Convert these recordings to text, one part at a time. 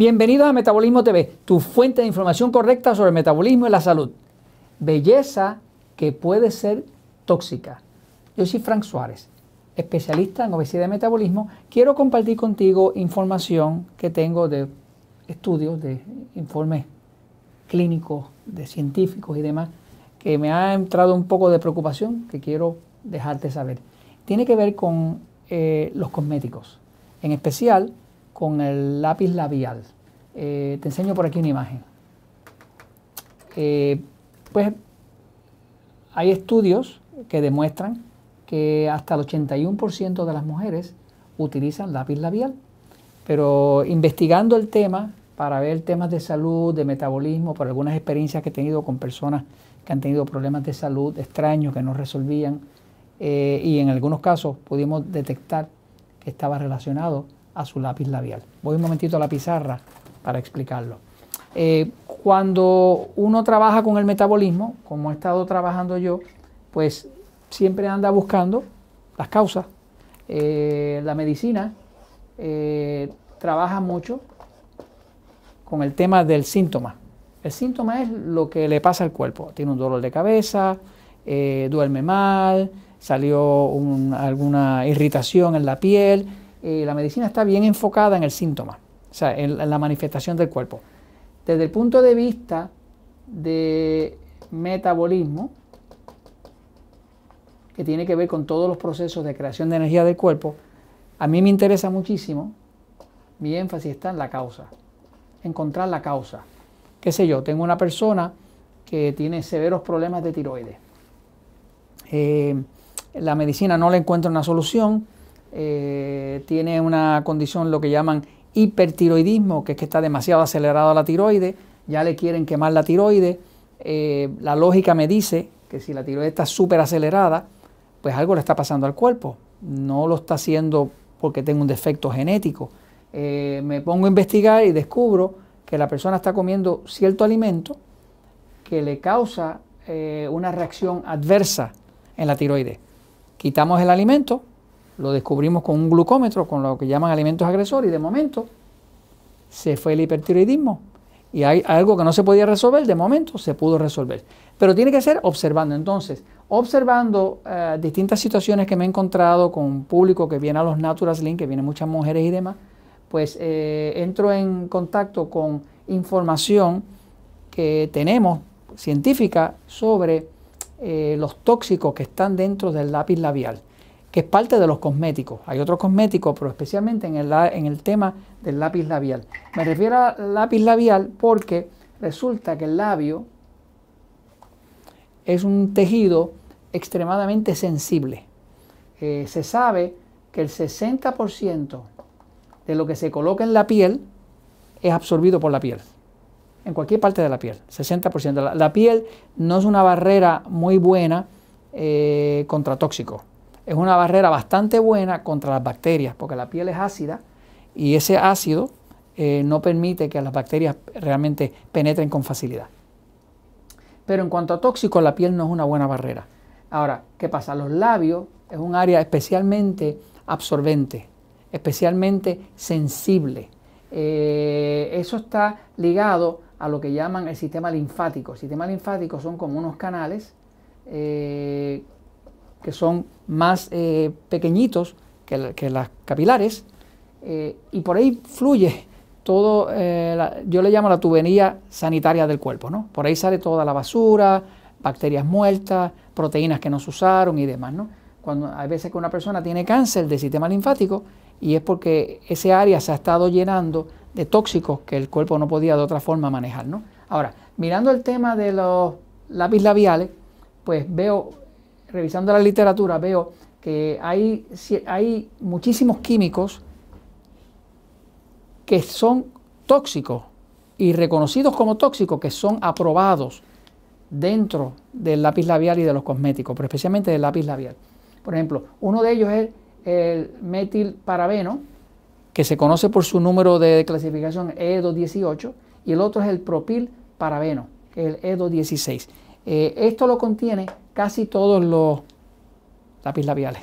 Bienvenidos a Metabolismo TV, tu fuente de información correcta sobre el metabolismo y la salud. Belleza que puede ser tóxica. Yo soy Frank Suárez, especialista en obesidad y metabolismo. Quiero compartir contigo información que tengo de estudios, de informes clínicos, de científicos y demás, que me ha entrado un poco de preocupación que quiero dejarte saber. Tiene que ver con eh, los cosméticos, en especial con el lápiz labial. Eh, te enseño por aquí una imagen. Eh, pues hay estudios que demuestran que hasta el 81% de las mujeres utilizan lápiz labial, pero investigando el tema para ver temas de salud, de metabolismo, por algunas experiencias que he tenido con personas que han tenido problemas de salud extraños que no resolvían, eh, y en algunos casos pudimos detectar que estaba relacionado a su lápiz labial. Voy un momentito a la pizarra para explicarlo. Eh, cuando uno trabaja con el metabolismo, como he estado trabajando yo, pues siempre anda buscando las causas. Eh, la medicina eh, trabaja mucho con el tema del síntoma. El síntoma es lo que le pasa al cuerpo. Tiene un dolor de cabeza, duerme mal, salió alguna irritación en la piel, la medicina está bien enfocada en el síntoma, o sea, en, la manifestación del cuerpo. Desde el punto de vista de metabolismo, que tiene que ver con todos los procesos de creación de energía del cuerpo, a mí me interesa muchísimo, mi énfasis está en la causa, encontrar la causa. ¿Qué sé yo? Tengo una persona que tiene severos problemas de tiroides. Eh, la medicina no le encuentra una solución, eh, tiene una condición, lo que llaman hipertiroidismo, que es que está demasiado acelerada la tiroide, ya le quieren quemar la tiroide. Eh, la lógica me dice que si la tiroide está súper acelerada, pues algo le está pasando al cuerpo. No lo está haciendo porque tengo un defecto genético. Eh, me pongo a investigar y descubro que la persona está comiendo cierto alimento que le causa una reacción adversa en la tiroide. Quitamos el alimento, lo descubrimos con un glucómetro, con lo que llaman alimentos agresores, y de momento se fue el hipertiroidismo. Y hay algo que no se podía resolver, de momento se pudo resolver. Pero tiene que ser observando. Entonces, observando eh, distintas situaciones que me he encontrado con un público que viene a los Natural Link, que vienen muchas mujeres y demás, pues eh, entro en contacto con información que tenemos científica sobre eh, los tóxicos que están dentro del lápiz labial que es parte de los cosméticos. Hay otros cosméticos, pero especialmente en el, en el tema del lápiz labial. Me refiero al lápiz labial porque resulta que el labio es un tejido extremadamente sensible. Eh, se sabe que el 60% de lo que se coloca en la piel es absorbido por la piel, en cualquier parte de la piel, 60%. La, piel no es una barrera muy buena eh, contra tóxicos es una barrera bastante buena contra las bacterias, porque la piel es ácida y ese ácido eh, no permite que las bacterias realmente penetren con facilidad. Pero en cuanto a tóxicos, la piel no es una buena barrera. Ahora, ¿qué pasa? Los labios es un área especialmente absorbente, especialmente sensible. Eh, eso está ligado a lo que llaman el sistema linfático. El sistema linfático son como unos canales eh, que son más eh, pequeñitos que, las capilares, eh, y por ahí fluye todo, eh, yo le llamo la tubería sanitaria del cuerpo, ¿no? Por ahí sale toda la basura, bacterias muertas, proteínas que no se usaron y demás, ¿no? Cuando hay veces que una persona tiene cáncer del sistema linfático y es porque ese área se ha estado llenando de tóxicos que el cuerpo no podía de otra forma manejar, ¿no? Ahora, mirando el tema de los lápiz labiales, pues veo revisando la literatura, veo que hay, hay muchísimos químicos que son tóxicos y reconocidos como tóxicos, que son aprobados dentro del lápiz labial y de los cosméticos, pero especialmente del lápiz labial. Por ejemplo, uno de ellos es el metilparabeno, que se conoce por su número de clasificación E218, y el otro es el propilparabeno, el E216. Eh, esto lo contiene casi todos los lápiz labiales.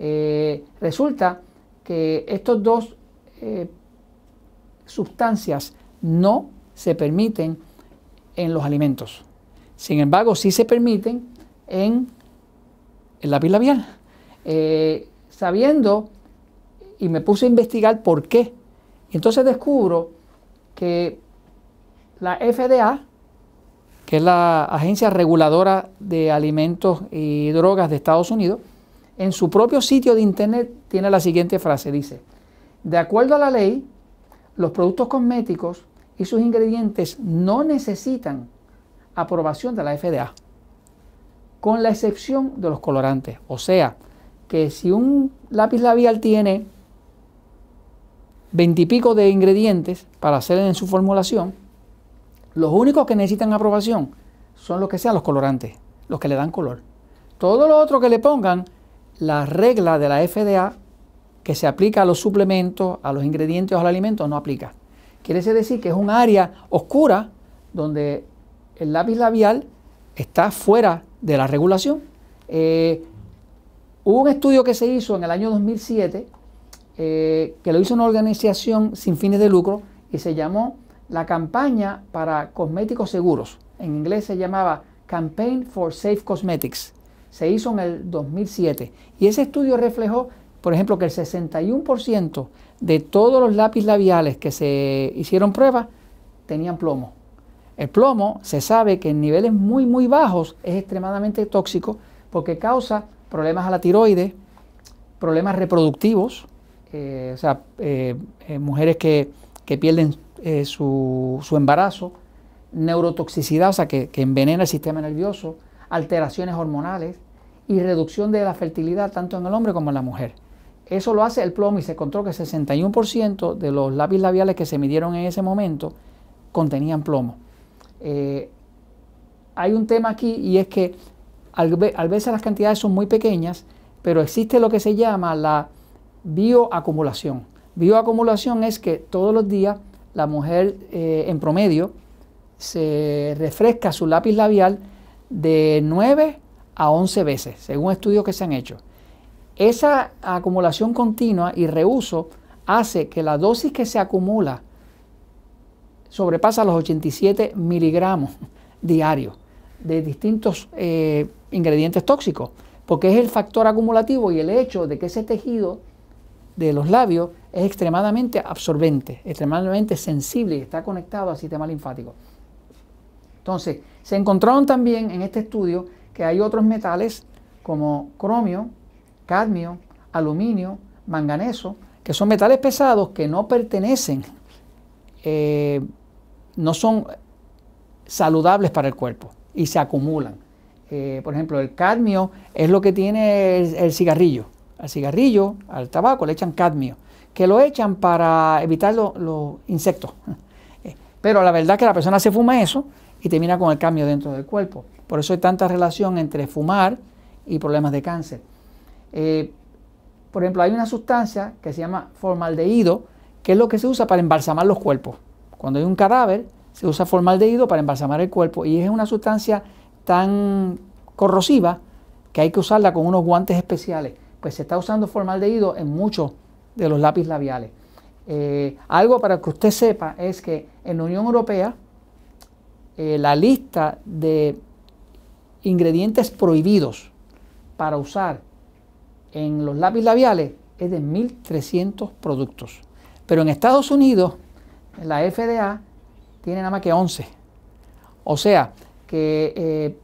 Eh, resulta que estos dos eh, sustancias no se permiten en los alimentos. Sin embargo, sí se permiten en el lápiz labial. Eh, sabiendo, y me puse a investigar por qué. entonces descubro que la FDA, que es la Agencia Reguladora de Alimentos y Drogas de Estados Unidos, en su propio sitio de internet tiene la siguiente frase, dice, de acuerdo a la ley, los productos cosméticos y sus ingredientes no necesitan aprobación de la FDA, con la excepción de los colorantes. O sea, que si un lápiz labial tiene veintipico de ingredientes para hacer en su formulación, los únicos que necesitan aprobación son los que sean los colorantes, los que le dan color. Todo lo otro que le pongan, la regla de la FDA que se aplica a los suplementos, a los ingredientes o al alimento, no aplica. Quiere decir que es un área oscura donde el lápiz labial está fuera de la regulación. Eh, hubo un estudio que se hizo en el año 2007, eh, que lo hizo una organización sin fines de lucro y se llamó la campaña para cosméticos seguros. En inglés se llamaba Campaign for Safe Cosmetics. Se hizo en el 2007 y ese estudio reflejó por ejemplo, que el 61% de todos los lápiz labiales que se hicieron pruebas tenían plomo. El plomo se sabe que en niveles muy, muy bajos es extremadamente tóxico porque causa problemas a la tiroides, problemas reproductivos, eh, o sea, eh, eh, mujeres que, pierden su, su, embarazo, neurotoxicidad, o sea, que, envenena el sistema nervioso, alteraciones hormonales y reducción de la fertilidad tanto en el hombre como en la mujer. Eso lo hace el plomo y se encontró que 61% de los lápiz labiales que se midieron en ese momento contenían plomo. Eh, hay un tema aquí y es que al, veces las cantidades son muy pequeñas, pero existe lo que se llama la bioacumulación. Bioacumulación es que todos los días la mujer eh, en promedio se refresca su lápiz labial de 9 a 11 veces, según estudios que se han hecho. Esa acumulación continua y reuso hace que la dosis que se acumula sobrepasa los 87 miligramos diarios de distintos eh, ingredientes tóxicos, porque es el factor acumulativo y el hecho de que ese tejido de los labios es extremadamente absorbente, extremadamente sensible y está conectado al sistema linfático. Entonces, se encontraron también en este estudio que hay otros metales como cromio, cadmio, aluminio, manganeso, que son metales pesados que no pertenecen, eh, no son saludables para el cuerpo y se acumulan. Eh, por ejemplo, el cadmio es lo que tiene el, cigarrillo. Al cigarrillo, al tabaco, le echan cadmio, que lo echan para evitar los insectos. Eh, pero la verdad es que la persona se fuma eso y termina con el cadmio dentro del cuerpo. Por eso hay tanta relación entre fumar y problemas de cáncer. Eh, por ejemplo, hay una sustancia que se llama formaldehído, que es lo que se usa para embalsamar los cuerpos. Cuando hay un cadáver, se usa formaldehído para embalsamar el cuerpo y es una sustancia tan corrosiva que hay que usarla con unos guantes especiales. Pues se está usando formaldehído en muchos de los lápiz labiales. Eh, algo para que usted sepa es que en la Unión Europea eh, la lista de ingredientes prohibidos para usar en los lápiz labiales es de 1.300 productos. Pero en Estados Unidos, la FDA tiene nada más que 11. O sea, que eh,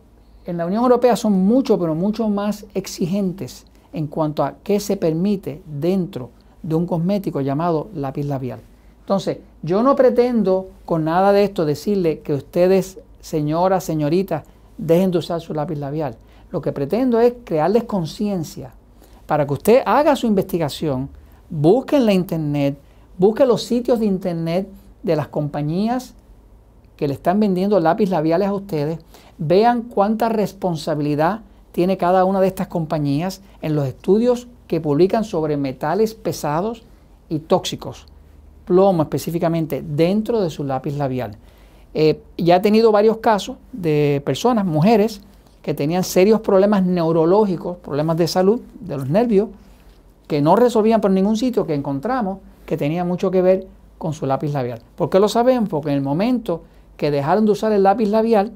en la Unión Europea son mucho, pero mucho más exigentes en cuanto a qué se permite dentro de un cosmético llamado lápiz labial. Entonces, yo no pretendo con nada de esto decirle que ustedes, señoras, señoritas, dejen de usar su lápiz labial. Lo que pretendo es crearles conciencia para que usted haga su investigación, busque en la internet, busque los sitios de internet de las compañías que le están vendiendo lápiz labiales a ustedes, vean cuánta responsabilidad tiene cada una de estas compañías en los estudios que publican sobre metales pesados y tóxicos, plomo específicamente, dentro de su lápiz labial. Eh, ya he tenido varios casos de personas, mujeres, que tenían serios problemas neurológicos, problemas de salud de los nervios, que no resolvían por ningún sitio, que encontramos que tenía mucho que ver con su lápiz labial. ¿Por qué lo saben? Porque en el momento que dejaron de usar el lápiz labial,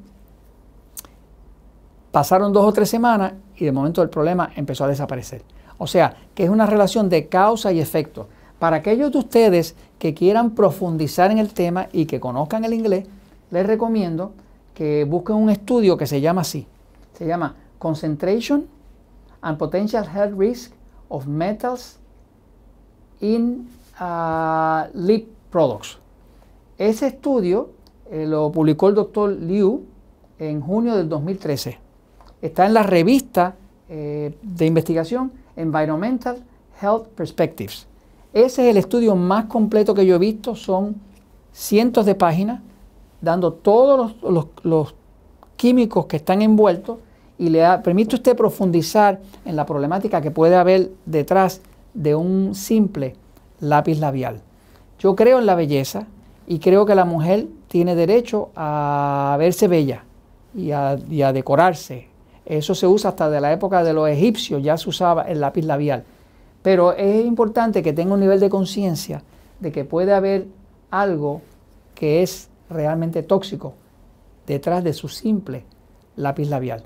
pasaron dos o tres semanas y de momento el problema empezó a desaparecer. O sea, que es una relación de causa y efecto. Para aquellos de ustedes que quieran profundizar en el tema y que conozcan el inglés, les recomiendo que busquen un estudio que se llama así. Se llama Concentration and Potential Health Risk of Metals in uh, Lip Products. Ese estudio eh, lo publicó el doctor Liu en junio del 2013. Está en la revista eh, de investigación Environmental Health Perspectives. Ese es el estudio más completo que yo he visto, son cientos de páginas dando todos los, químicos que están envueltos y le permite usted profundizar en la problemática que puede haber detrás de un simple lápiz labial. Yo creo en la belleza y creo que la mujer tiene derecho a verse bella y a, y a decorarse. Eso se usa hasta de la época de los egipcios, ya se usaba el lápiz labial. Pero es importante que tenga un nivel de conciencia de que puede haber algo que es realmente tóxico detrás de su simple lápiz labial.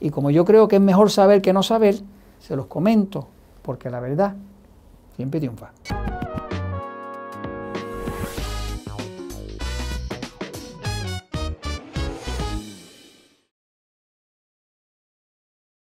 Y como yo creo que es mejor saber que no saber, se los comento, porque la verdad siempre triunfa.